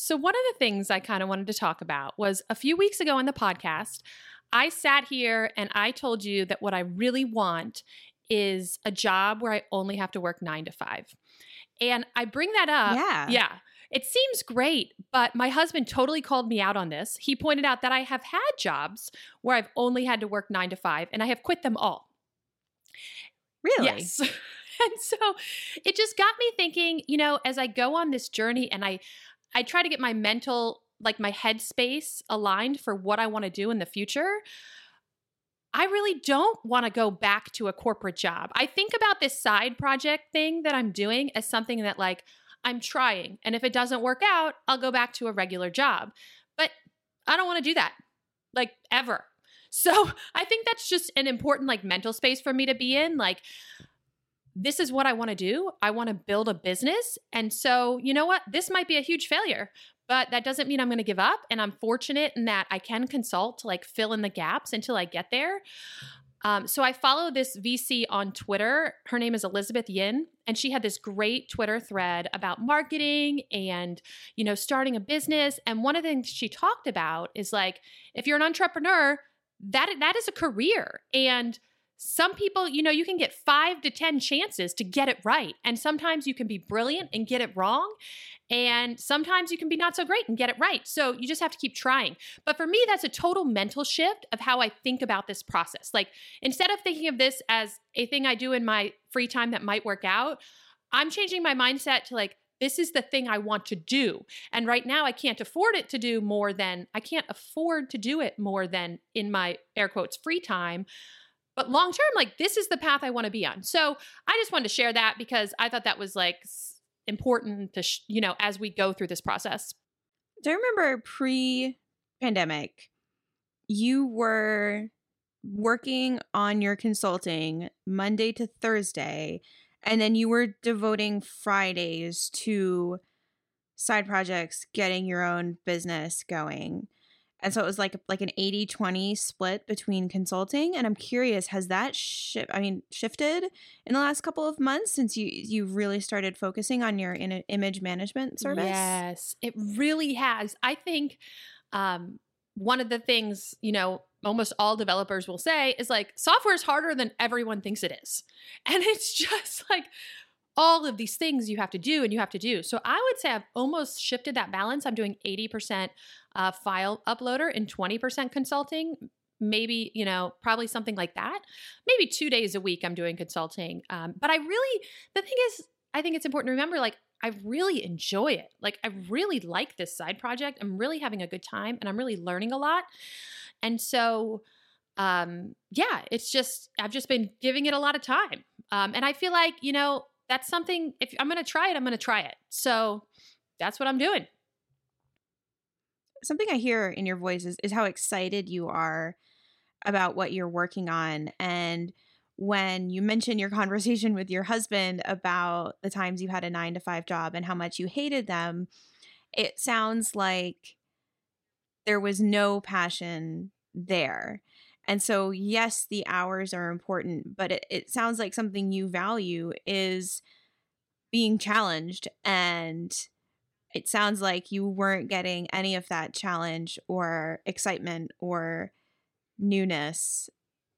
So, one of the things I kind of wanted to talk about was a few weeks ago on the podcast, I sat here and I told you that what I really want is a job where I only have to work nine to five. And I bring that up. Yeah. Yeah. It seems great, but my husband totally called me out on this. He pointed out that I have had jobs where I've only had to work nine to five and I have quit them all. Really? Yes. and so it just got me thinking, you know, as I go on this journey and I I try to get my mental like my headspace aligned for what I want to do in the future. I really don't want to go back to a corporate job. I think about this side project thing that I'm doing as something that like I'm trying. And if it doesn't work out, I'll go back to a regular job. But I don't want to do that. Like ever. So, I think that's just an important like mental space for me to be in like this is what I want to do. I want to build a business. And so, you know what? This might be a huge failure, but that doesn't mean I'm going to give up. And I'm fortunate in that I can consult to like fill in the gaps until I get there. Um, so I follow this VC on Twitter. Her name is Elizabeth Yin, and she had this great Twitter thread about marketing and you know starting a business. And one of the things she talked about is like if you're an entrepreneur, that that is a career, and some people, you know, you can get five to 10 chances to get it right. And sometimes you can be brilliant and get it wrong. And sometimes you can be not so great and get it right. So you just have to keep trying. But for me, that's a total mental shift of how I think about this process. Like instead of thinking of this as a thing I do in my free time that might work out, I'm changing my mindset to like, this is the thing I want to do. And right now, I can't afford it to do more than, I can't afford to do it more than in my air quotes free time. But long term, like this is the path I want to be on. So I just wanted to share that because I thought that was like important to, sh- you know, as we go through this process. Do I remember pre pandemic, you were working on your consulting Monday to Thursday, and then you were devoting Fridays to side projects, getting your own business going. And so it was like like an 80-20 split between consulting and I'm curious has that shift I mean shifted in the last couple of months since you you really started focusing on your in- image management service? Yes, it really has. I think um, one of the things, you know, almost all developers will say is like software is harder than everyone thinks it is. And it's just like all of these things you have to do and you have to do. So I would say I've almost shifted that balance. I'm doing 80% uh, file uploader and 20% consulting. Maybe, you know, probably something like that. Maybe two days a week I'm doing consulting. Um, but I really, the thing is, I think it's important to remember like, I really enjoy it. Like, I really like this side project. I'm really having a good time and I'm really learning a lot. And so, um, yeah, it's just, I've just been giving it a lot of time. Um, and I feel like, you know, that's something, if I'm going to try it, I'm going to try it. So that's what I'm doing. Something I hear in your voice is, is how excited you are about what you're working on. And when you mention your conversation with your husband about the times you had a nine to five job and how much you hated them, it sounds like there was no passion there. And so, yes, the hours are important, but it, it sounds like something you value is being challenged. And it sounds like you weren't getting any of that challenge or excitement or newness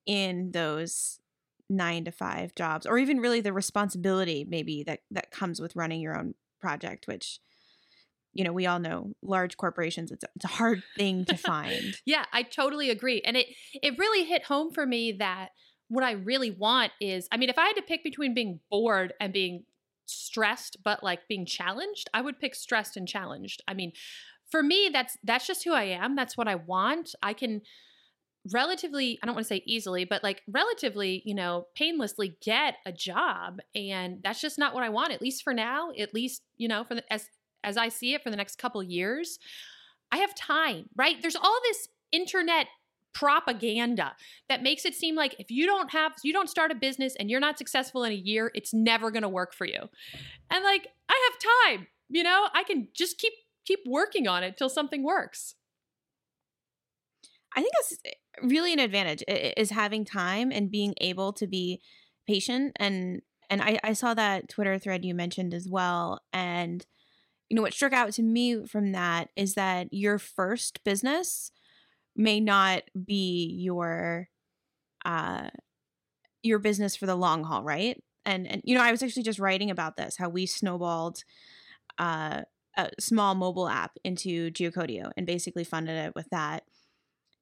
in those nine to five jobs, or even really the responsibility maybe that that comes with running your own project, which you know we all know large corporations it's a, it's a hard thing to find. Yeah i totally agree and it it really hit home for me that what i really want is i mean if i had to pick between being bored and being stressed but like being challenged i would pick stressed and challenged. I mean for me that's that's just who i am. That's what i want. I can relatively i don't want to say easily but like relatively you know painlessly get a job and that's just not what i want at least for now at least you know for the as as I see it for the next couple years, I have time, right? There's all this internet propaganda that makes it seem like if you don't have you don't start a business and you're not successful in a year, it's never going to work for you. And like I have time, you know? I can just keep keep working on it till something works. I think that's eh, really an advantage is having time and being able to be patient and and I, I saw that Twitter thread you mentioned as well and you know what struck out to me from that is that your first business may not be your uh your business for the long haul right? And and you know i was actually just writing about this how we snowballed uh a small mobile app into geocodio and basically funded it with that.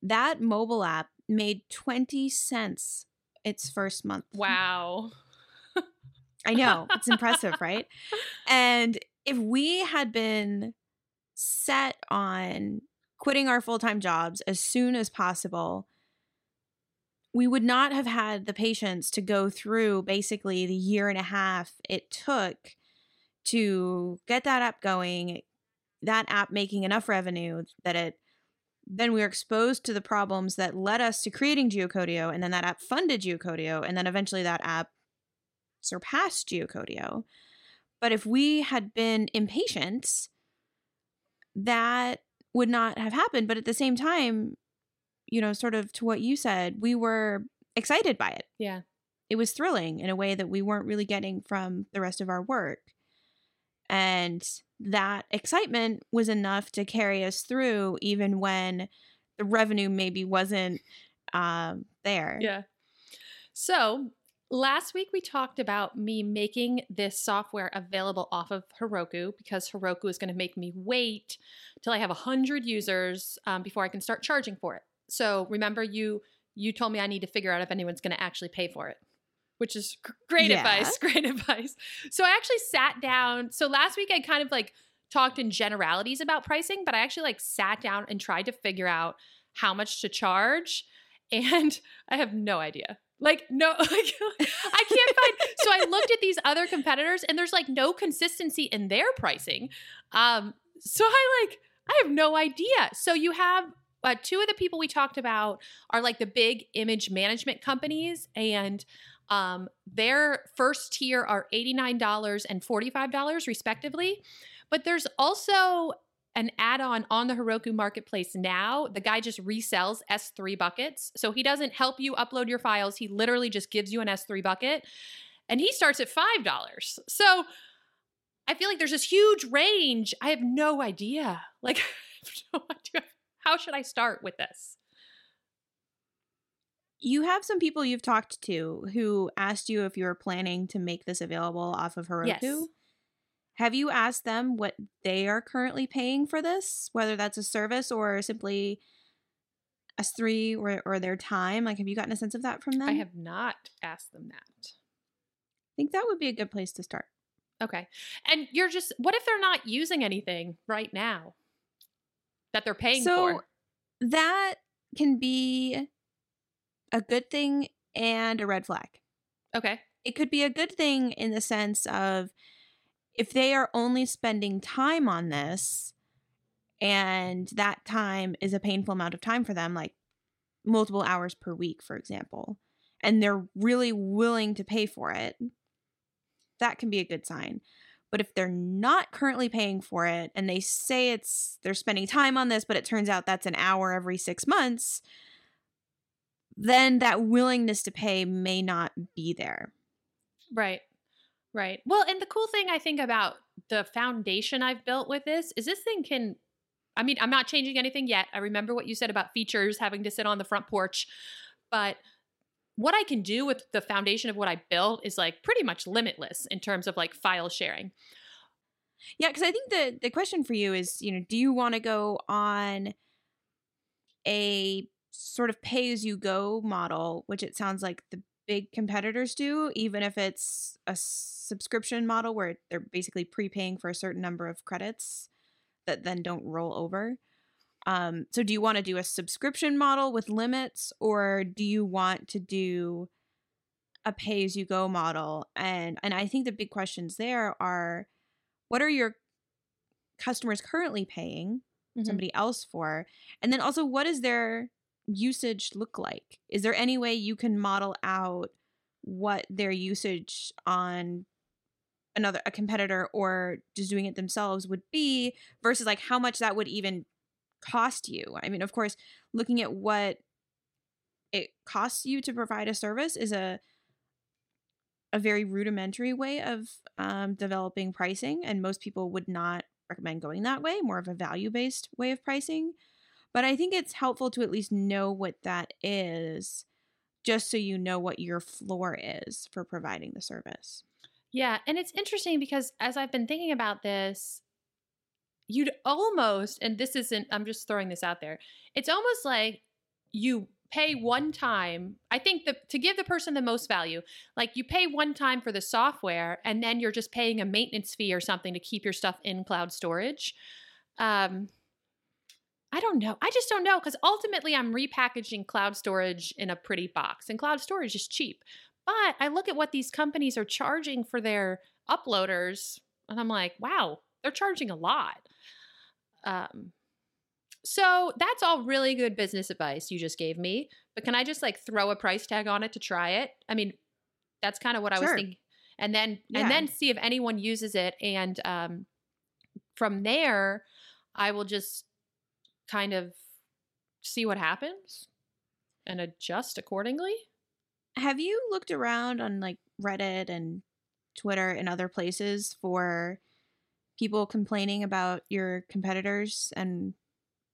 That mobile app made 20 cents its first month. Wow. i know it's impressive right? And if we had been set on quitting our full-time jobs as soon as possible we would not have had the patience to go through basically the year and a half it took to get that app going that app making enough revenue that it then we were exposed to the problems that led us to creating geocodio and then that app funded geocodio and then eventually that app surpassed geocodio. But if we had been impatient that would not have happened but at the same time you know sort of to what you said we were excited by it Yeah. it was thrilling in a way that we weren't really getting from the rest of our work. And that excitement was enough to carry us through even when the revenue maybe wasn't um, there. Yeah. So last week we talked about me making this software available off of Heroku because Heroku is going to make me wait till I have 100 users um, before I can start charging for it. So remember you you told me I need to figure out if anyone's going to actually pay for it. Which is great Yeah. advice, great advice. So I actually sat down. So last week I kind of like talked in generalities about pricing, but I actually like sat down and tried to figure out how much to charge and I have no idea. Like no like I can't find so I looked at these other competitors and there's like no consistency in their pricing. Um so I like I have no idea. So you have uh, two of the people we talked about are like the big image management companies and um, their first tier are $89 and $45 respectively. But there's also an add-on on the Heroku marketplace now. The guy just resells S3 buckets. So he doesn't help you upload your files. He literally just gives you an S3 bucket and he starts at $5. So I feel like there's this huge range. I have no idea. Like no idea. How should I start with this? You have some people you've talked to who asked you if you were planning to make this available off of Heroku. Yes. Have you asked them what they are currently paying for this, whether that's a service or simply S3 or, or their time? Like, have you gotten a sense of that from them? I have not asked them that. I think that would be a good place to start. Okay. And you're just, what if they're not using anything right now that they're paying so for? that can be a good thing and a red flag. Okay. It could be a good thing in the sense of if they are only spending time on this and that time is a painful amount of time for them, like multiple hours per week, for example, and they're really willing to pay for it, that can be a good sign. But if they're not currently paying for it and they say it's they're spending time on this, but it turns out that's an hour every six months, then that willingness to pay may not be there. Right. Right. Well, and the cool thing I think about the foundation I've built with this is this thing can I mean, I'm not changing anything yet. I remember what you said about features having to sit on the front porch, but what I can do with the foundation of what I built is like pretty much limitless in terms of like file sharing. Yeah, because I think the the question for you is, you know, do you want to go on a sort of pay as you go model, which it sounds like the big competitors do, even if it's a subscription model where they're basically prepaying for a certain number of credits that then don't roll over. Um, so do you want to do a subscription model with limits or do you want to do a pay as you go model? And and I think the big questions there are what are your customers currently paying Mhm. somebody else for? And then also what is their usage look like? Is there any way you can model out what their usage on another a competitor or just doing it themselves would be versus like how much that would even cost you? I mean, of course, looking at what it costs you to provide a service is a a very rudimentary way of um, developing pricing, and most people would not recommend going that way, more of a value based way of pricing. But I think it's helpful to at least know what that is, just so you know what your floor is for providing the service. Yeah. And it's interesting because as I've been thinking about this, you'd almost, and this isn't, I'm just throwing this out there, it's almost like you pay one time i think the, to give the person the most value like you pay one time for the software and then you're just paying a maintenance fee or something to keep your stuff in cloud storage um i don't know i just don't know because ultimately i'm repackaging cloud storage in a pretty box and cloud storage is cheap but i look at what these companies are charging for their uploaders and i'm like wow they're charging a lot um so that's all really good business advice you just gave me. But can I just like throw a price tag on it to try it? I mean, that's kind of what I was thinking. And then yeah. and then see if anyone uses it. And um, from there, I will just kind of see what happens and adjust accordingly. Have you looked around on like Reddit and Twitter and other places for people complaining about your competitors and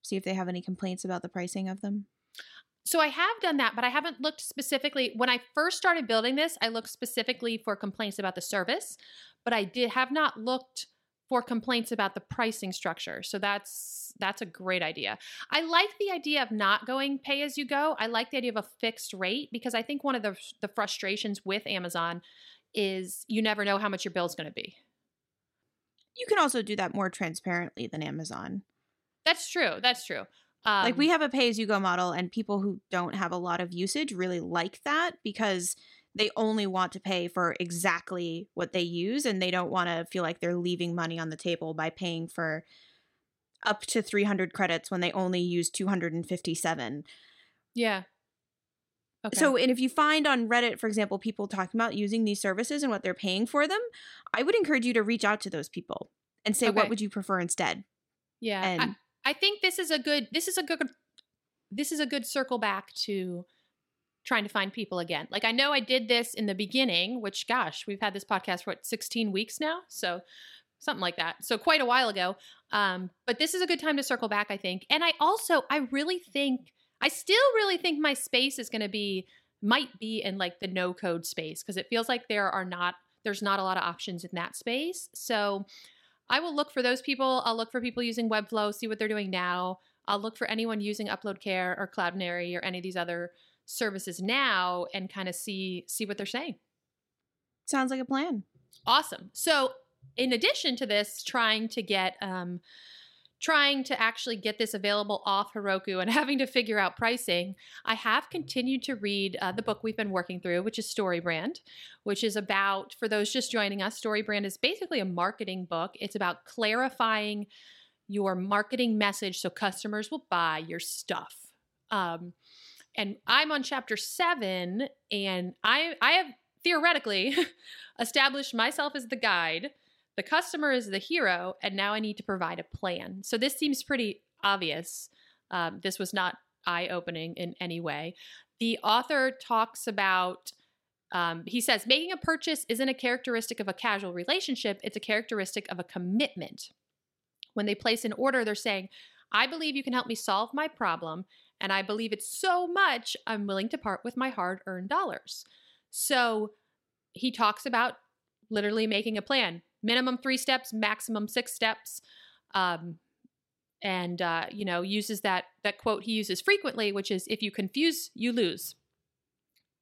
see if they have any complaints about the pricing of them? So I have done that, but I haven't looked specifically. When I first started building this, I looked specifically for complaints about the service, but I did have not looked for complaints about the pricing structure. So that's that's a great idea. I like the idea of not going pay as you go. I like the idea of a fixed rate because I think one of the the frustrations with Amazon is you never know how much your bill's going to be. You can also do that more transparently than Amazon. That's true. That's true. Um, like we um have a pay as you go model, and people who don't have a lot of usage really like that because they only want to pay for exactly what they use and they don't want to feel like they're leaving money on the table by paying for up to 300 credits when they only use 257. Yeah. Okay. So, and if you find on Reddit, for example, people talking about using these services and what they're paying for them, I would encourage you to reach out to those people and say, okay. what would you prefer instead? Yeah. And I think this is a good this is a good this is a good circle back to trying to find people again. Like I know I did this in the beginning, which gosh, we've had this podcast for what 16 weeks now, so something like that. So quite a while ago. Um, but this is a good time to circle back, I think. And I also I really think I still really think my space is going to be might be in like the no code space because it feels like there are not there's not a lot of options in that space. So I will look for those people. I'll look for people using Webflow, see what they're doing now. I'll look for anyone using Uploadcare or Cloudinary or any of these other services now and kind of see see what they're saying. Sounds like a plan. Awesome. So, in addition to this, trying to get um, trying to actually get this available off Heroku and having to figure out pricing, I have continued to read uh, the book we've been working through, which is StoryBrand, which is about, for those just joining us, StoryBrand is basically a marketing book. It's about clarifying your marketing message so customers will buy your stuff. Um, and I'm on chapter seven, and I I have theoretically established myself as the guide the customer is the hero, and now I need to provide a plan. So this seems pretty obvious. Um, this was not eye opening in any way. The author talks about, um, he says, making a purchase isn't a characteristic of a casual relationship, it's a characteristic of a commitment. When they place an order, they're saying, I believe you can help me solve my problem, and I believe it so much, I'm willing to part with my hard earned dollars. So he talks about literally making a plan minimum three steps, maximum six steps. Um, and uh, you know uses that that quote he uses frequently, which is "If you confuse, you lose."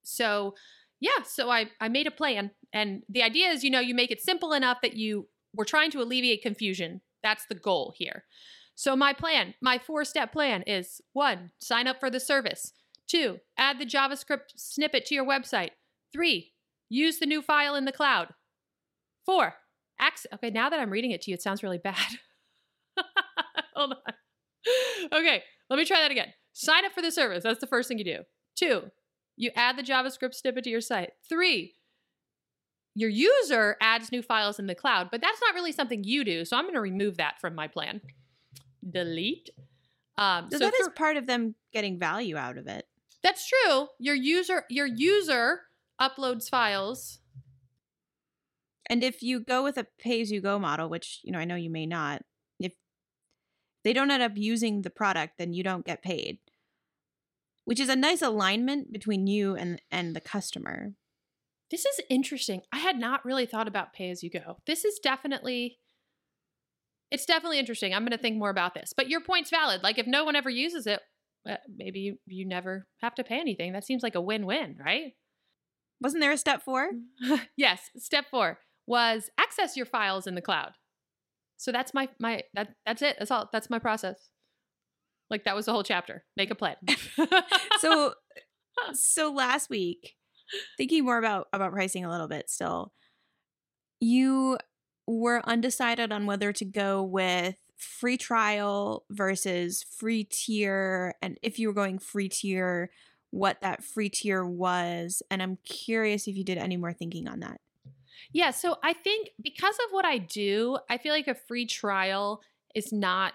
So yeah, so I I made a plan, and the idea is you know you make it simple enough that you we're trying to alleviate confusion. That's the goal here. So my plan, my four step plan is one, sign up for the service. Two, add the JavaScript snippet to your website. Three, use the new file in the cloud. Four, Access. Okay, now that I'm reading it to you, it sounds really bad. Hold on. Okay, let me try that again. Sign up for the service. That's the first thing you do. Two, you add the JavaScript snippet to your site. Three, your user adds new files in the cloud, but that's not really something you do. So I'm going to remove that from my plan. Delete. Um, so, so that is part of them getting value out of it. That's true. Your user, your user uploads files and if you go with a pay as you go model, which, you know, I know you may not, if they don't end up using the product, then you don't get paid. Which is a nice alignment between you and and the customer. This is interesting. I had not really thought about pay as you go. This is definitely it's definitely interesting. I'm going to think more about this. But your point's valid. Like if no one ever uses it, uh, maybe you, you never have to pay anything. That seems like a win-win, right? Wasn't there a step 4? yes, step 4 was access your files in the cloud. So that's my my that that's it. That's all. That's my process. Like that was the whole chapter. Make a plan. so so last week, thinking more about about pricing a little bit still, you were undecided on whether to go with free trial versus free tier and if you were going free tier what that free tier was and i'm curious if you did any more thinking on that. Yeah so i think because of what i do i feel like a free trial is not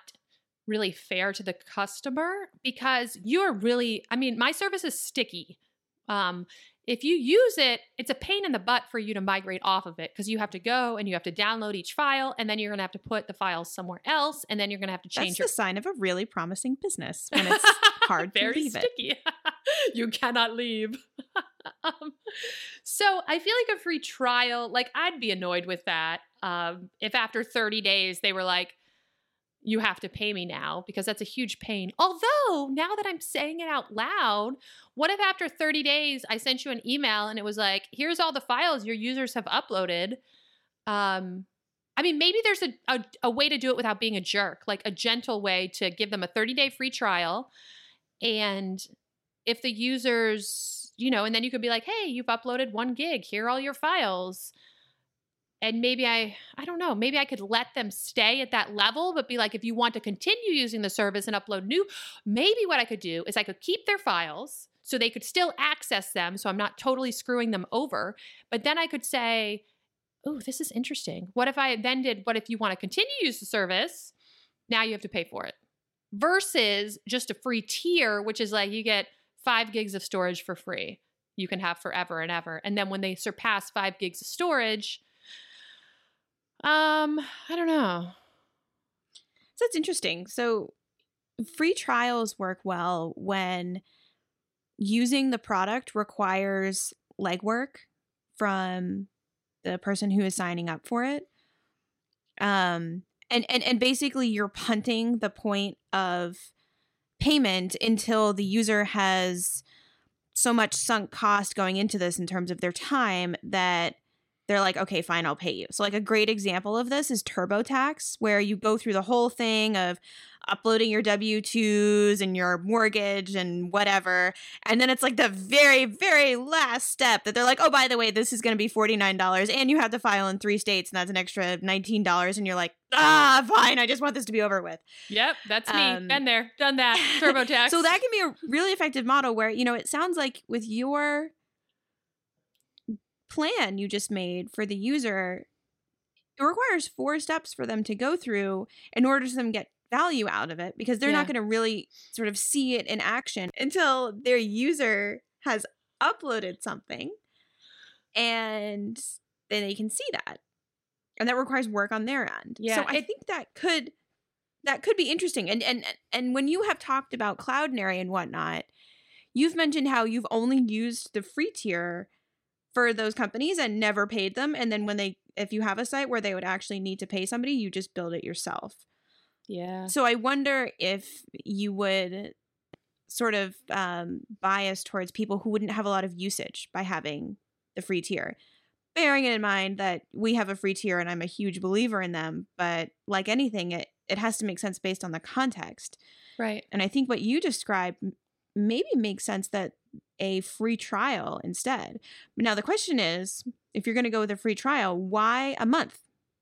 really fair to the customer because you're really i mean my service is sticky. Um, if you use it, it's a pain in the butt for you to migrate off of it because you have to go and you have to download each file, and then you're going to have to put the files somewhere else, and then you're going to have to change. That's your- the sign of a really promising business when it's hard Very to leave sticky. it. you cannot leave. um, so I feel like a free trial, like I'd be annoyed with that um, if after 30 days they were like, you have to pay me now because that's a huge pain. Although, now that I'm saying it out loud, what if after 30 days I sent you an email and it was like, here's all the files your users have uploaded? Um, I mean, maybe there's a, a, a way to do it without being a jerk, like a gentle way to give them a 30 day free trial. And if the users, you know, and then you could be like, hey, you've uploaded one gig, here are all your files and maybe I I don't know, maybe I could let them stay at that level but be like if you want to continue using the service and upload new, maybe what I could do is I could keep their files so they could still access them so I'm not totally screwing them over, but then I could say, "Oh, this is interesting. What if I then did what if you want to continue use the service? Now you have to pay for it." Versus just a free tier which is like you get 5 gigs of storage for free. You can have forever and ever. And then when they surpass 5 gigs of storage, um, I don't know. So that's interesting. So free trials work well when using the product requires legwork from the person who is signing up for it. Um and and and basically you're punting the point of payment until the user has so much sunk cost going into this in terms of their time that they're like, okay, fine, I'll pay you. So, like, a great example of this is TurboTax, where you go through the whole thing of uploading your W 2s and your mortgage and whatever. And then it's like the very, very last step that they're like, oh, by the way, this is going to be $49 and you have to file in three states and that's an extra $19. And you're like, ah, fine, I just want this to be over with. Yep, that's me. Um, Been there, done that. TurboTax. so, that can be a really effective model where, you know, it sounds like with your plan you just made for the user, it requires four steps for them to go through in order to them get value out of it because they're yeah. not going to really sort of see it in action until their user has uploaded something and then they can see that. And that requires work on their end. Yeah, so I think that could that could be interesting. And and and when you have talked about Cloudinary and whatnot, you've mentioned how you've only used the free tier for those companies and never paid them and then when they if you have a site where they would actually need to pay somebody you just build it yourself. Yeah. So i wonder if you would sort of um, bias towards people who wouldn't have a lot of usage by having the free tier. Bearing in mind that we have a free tier and i'm a huge believer in them but like anything it, it has to make sense based on the context. Right. And i think what you described maybe makes sense that a free trial instead. Now, the question is if you're going to go with a free trial, why a month?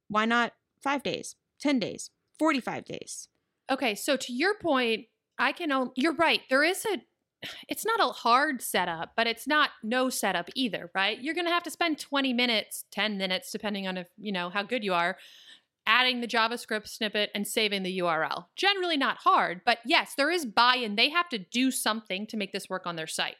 Why not five days, 10 days, 45 days? Okay. So, to your point, I can, only, you're right. There is a, it's not a hard setup, but it's not no setup either, right? You're going to have to spend 20 minutes, 10 minutes, depending on if, you know, how good you are, adding the JavaScript snippet and saving the URL. Generally not hard, but yes, there is buy in. They have to do something to make this work on their site.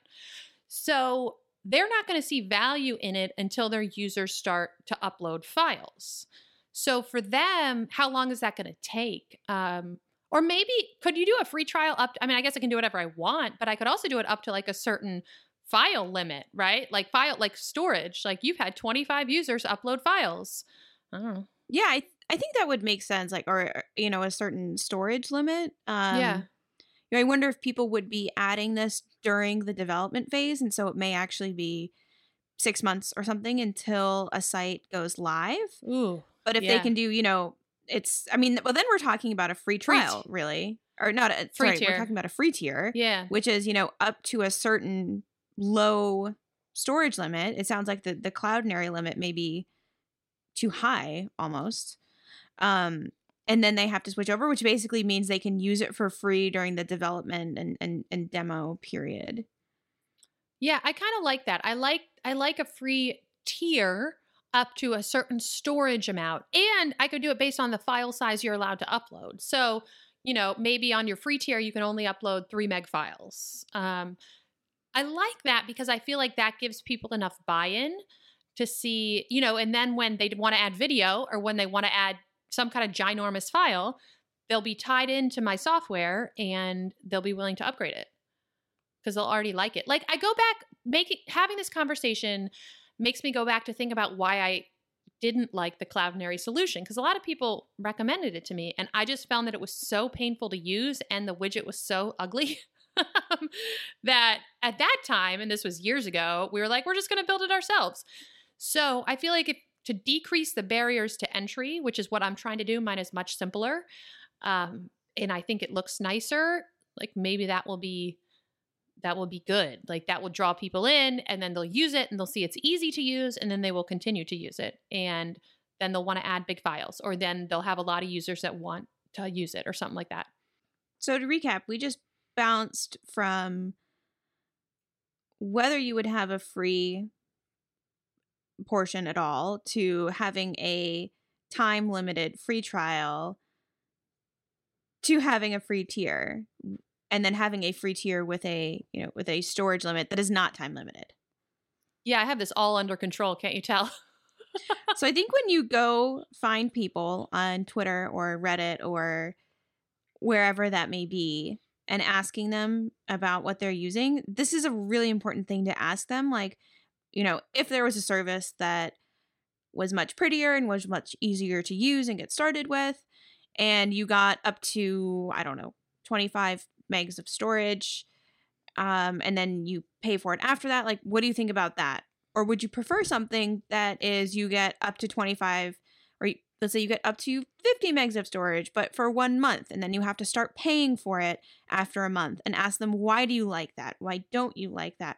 So they're not going to see value in it until their users start to upload files. So for them, how long is that going to take? Um, Or maybe could you do a free trial up? I mean, I guess I can do whatever I want, but I could also do it up to like a certain file limit, right? Like file, like storage. Like you've had 25 users upload files. I don't know. Yeah, I I think that would make sense. Like, or you know, a certain storage limit. Um, yeah. You know, I wonder if people would be adding this during the development phase, and so it may actually be six months or something until a site goes live. Ooh. But if Yeah. they can do, you know, it's. I mean, well, then we're talking about a free Free trial, really, or not a Free sorry, tier. We're talking about a free tier, Yeah. which is you know up to a certain low storage limit. It sounds like the the Cloudinary limit may be too high almost. Um, and then they have to switch over, which basically means they can use it for free during the development and and, and demo period. Yeah, I kind of like that. I like I like a free tier up to a certain storage amount. And I could do it based on the file size you're allowed to upload. So, you know, maybe on your free tier you can only upload 3 meg files. Um I like that because I feel like that gives people enough buy-in to see, you know, and then when they want to add video or when they want to add some kind of ginormous file, they'll be tied into my software and they'll be willing to upgrade it because they'll already like it. Like I go back making having this conversation makes me go back to think about why I didn't like the Cloudinary solution because a lot of people recommended it to me and I just found that it was so painful to use and the widget was so ugly that at that time and this was years ago we were like we're just going to build it ourselves. So, I feel like if to decrease the barriers to entry, which is what I'm trying to do, mine is much simpler. Um, and I think it looks nicer. Like maybe that will be that will be good. Like that will draw people in and then they'll use it and they'll see it's easy to use and then they will continue to use it. And then they'll want to add big files or then they'll have a lot of users that want to use it or something like that. So to recap, we just bounced from whether you would have a free portion at all to having a time limited free trial to having a free tier and then having a free tier with a you know with a storage limit that is not time limited Yeah, I have this all under control, can't you tell? so i think when you go find people on twitter or reddit or wherever that may be and asking them about what they're using this is a really important thing to ask them like you know if there was a service that was much prettier and was much easier to use and get started with and you got up to i don't know 25 megs of storage um, and then you pay for it after that like what do you think about that? Or would you prefer something that is you get up to 25 or let's say you get up to 50 megs of storage but for one month and then you have to start paying for it after a month and ask them why do you like that? Why don't you like that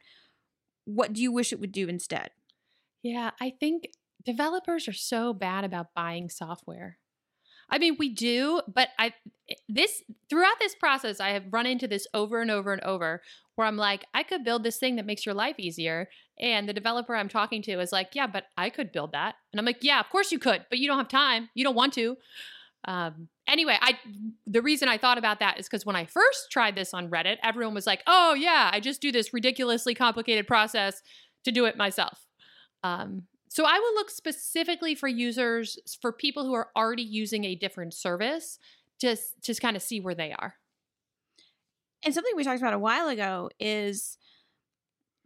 what do you wish it would do instead Yeah, I think developers are so bad about buying software. I mean, we do, but I eh, this throughout this process I have run into this over and over and over where I'm like, I could build this thing that makes your life easier, and the developer I'm talking to is like, yeah, but I could build that. And I'm like, yeah, of course you could, but you don't have time. You don't want to. Um, anyway, I the reason I thought about that is because when I first tried this on Reddit, everyone was like, "Oh yeah, I just do this ridiculously complicated process to do it myself." Um, so I will look specifically for users for people who are already using a different service, just just kind of see where they are. and something we talked about a while ago is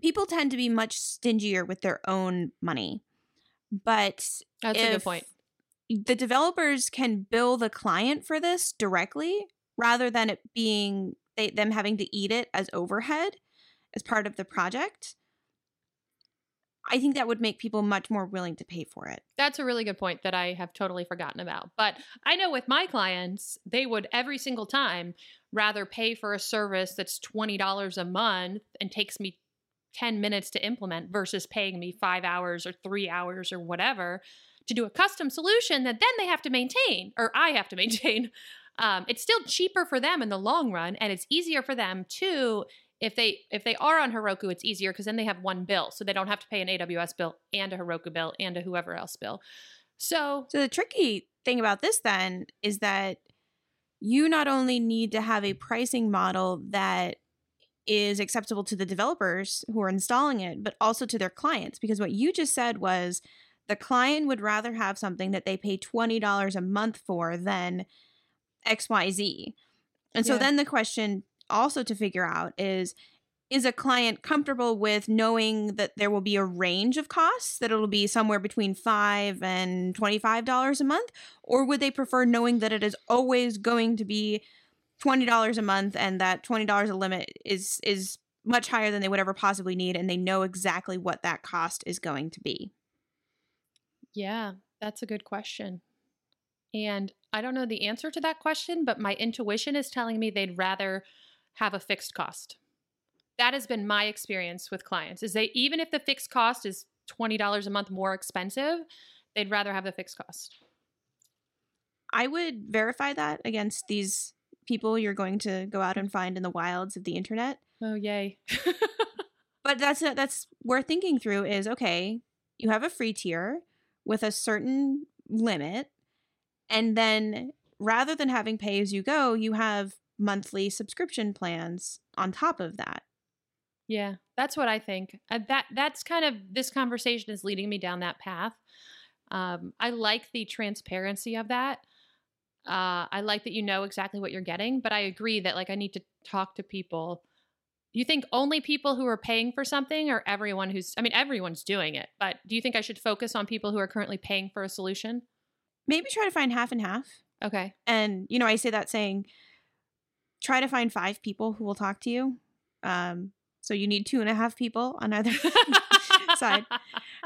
people tend to be much stingier with their own money but That's a good point. The developers can bill the client for this directly rather than it being they, them having to eat it as overhead as part of the project i think that would make people much more willing to pay for it That's a really good point that I have totally forgotten about. But I know with my clients, they would every single time rather pay for a service that's $20 a month and takes me 10 minutes to implement versus paying me five hours or three hours or whatever to do a custom solution that then they have to maintain or I have to maintain. Um, it's still cheaper for them in the long run and it's easier for them too if they if they are on Heroku, it's easier because then they have one bill, so they don't have to pay an AWS bill and a Heroku bill and a whoever else bill. So so the tricky thing about this then is that you not only need to have a pricing model that is acceptable to the developers who are installing it but also to their clients because what you just said was the client would rather have something that they pay $20 a month for than xyz And so Yeah. then the question also to figure out is is a client comfortable with knowing that there will be a range of costs that it'll be somewhere between 5 and $25 a month or would they prefer knowing that it is always going to be $20 a month and that $20 a limit is is much higher than they would ever possibly need and they know exactly what that cost is going to be. Yeah, that's a good question. And I don't know the answer to that question, but my intuition is telling me they'd rather have a fixed cost. That has been my experience with clients. Is they even if the fixed cost is $20 a month more expensive, they'd rather have the fixed cost. I would verify that against these people you're going to go out and find in the wilds of the internet. Oh, yay. But that's that's we're thinking through is okay, you have a free tier with a certain limit and then rather than having pay as you go, you have monthly subscription plans on top of that. Yeah, that's what I think. Uh, that that's kind of this conversation is leading me down that path. Um, I like the transparency of that. Uh, I like that you know exactly what you're getting, but I agree that like I need to talk to people. You think only people who are paying for something, or everyone who's? I mean, everyone's doing it, but do you think I should focus on people who are currently paying for a solution? Maybe try to find half and half. Okay. And you know, I say that saying try to find five people who will talk to you. Um, so you need two and a half people on either side.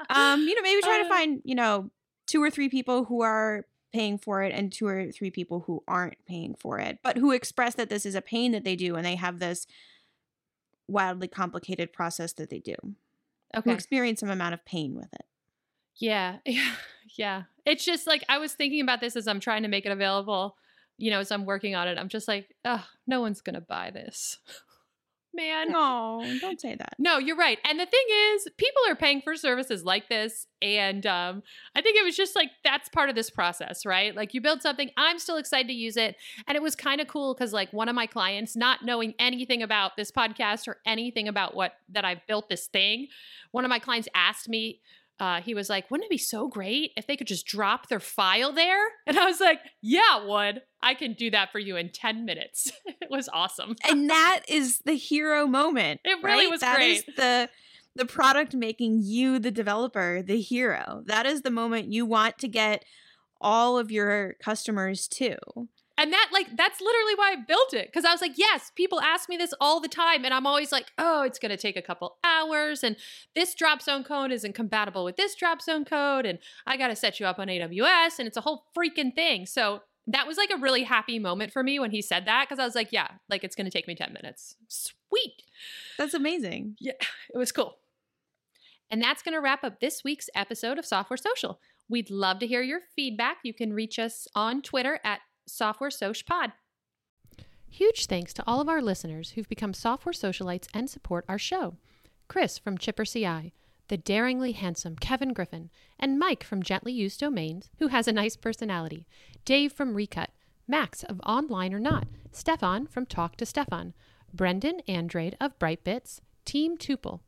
Um, you know, maybe try to Uh. find, you know, two or three people who are paying for it and two or three people who aren't paying for it, but who express that this is a pain that they do and they have this wildly complicated process that they do. Who okay. experience some amount of pain with it. Yeah. Yeah. Yeah. It's just like I was thinking about this as I'm trying to make it available, you know, as I'm working on it. I'm just like, oh, no one's going to buy this. Man. No, don't say that. No, you're right. And the thing is, people are paying for services like this. And um, I think it was just like that's part of this process, right? Like you build something, I'm still excited to use it. And it was kind of cool because, like, one of my clients, not knowing anything about this podcast or anything about what that I've built this thing, one of my clients asked me, uh, he was like, wouldn't it be so great if they could just drop their file there? And I was like, yeah, it would. I can do that for you in 10 minutes. it was awesome. And that is the hero moment. It really right? was That is great. the the product making you the developer the hero. That is the moment you want to get all of your customers to. And that, like, that's literally why I built it. Cause I was like, yes, people ask me this all the time. And I'm always like, oh, it's going to take a couple hours. And this drop zone code isn't compatible with this drop zone code. And I got to set you up on AWS. And it's a whole freaking thing. So that was like a really happy moment for me when he said that. Cause I was like, yeah, like, it's going to take me 10 minutes. Sweet. That's amazing. Yeah, it was cool. And that's going to wrap up this week's episode of Software Social. We'd love to hear your feedback. You can reach us on Twitter at Software Soch Pod. Huge thanks to all of our listeners who've become software socialites and support our show. Chris from Chipper CI, the daringly handsome Kevin Griffin, and Mike from Gently Used Domains, who has a nice personality, Dave from Recut, Max of Online or Not, Stefan from Talk to Stefan, Brendan Andrade of Brightbits, Team Tuple,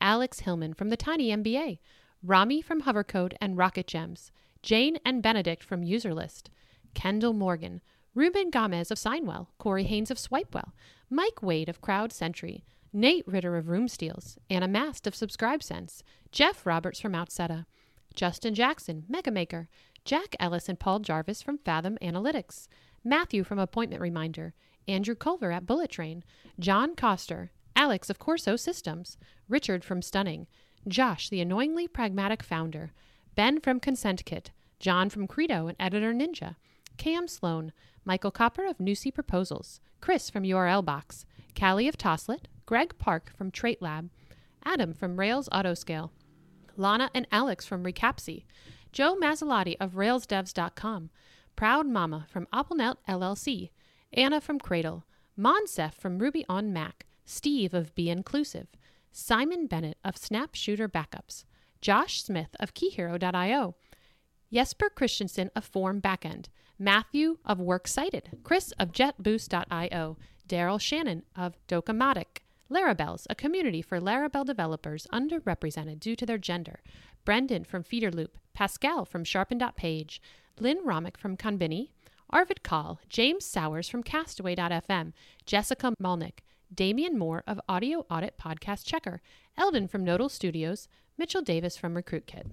Alex Hillman from the Tiny MBA, Rami from Hovercode and Rocket Gems, Jane and Benedict from Userlist, Kendall Morgan, Ruben Gomez of Signwell, Corey Haines of Swipewell, Mike Wade of Crowd Sentry, Nate Ritter of Room Steals, Anna Mast of Subscribe Sense, Jeff Roberts from Outseta, Justin Jackson, Megamaker, Jack Ellis and Paul Jarvis from Fathom Analytics, Matthew from Appointment Reminder, Andrew Culver at Bullet Train, John Coster, Alex of Corso Systems, Richard from Stunning, Josh, the annoyingly pragmatic founder, Ben from Consent Kit, John from Credo and Editor Ninja, Cam Sloan, Michael Koper of Nusii Proposals, Chris from Urlbox, Callie of Toslet, Greg Park from Trait Lab, Adam from Rails Autoscale, Lana and Alex from Recapsy, Joe Masilotti of RailsDevs.com, Proud Mama from AppleNet LLC, Anna from Cradle, Moncef from Ruby on Mac, Steve of Be Inclusive, Simon Bennett of Snap Shooter Backups, Josh Smith of KeyHero.io, Jesper Christensen of Form Backend, Matthew of Works Cited, Chris of JetBoost.io, Daryl Shannon of Docomatic, Larabelles, a community for Laravel developers underrepresented due to their gender, Brendan from Feederloop, Pascal from Sharpen.page, Lynn Romick from Conbini, Arvid Kahl, James Sowers from Castaway.fm, Jessica Malnik, Damian Moore of Audio Audit Podcast Checker, Eldon from Nodal Studios, Mitchell Davis from Recruit Kit.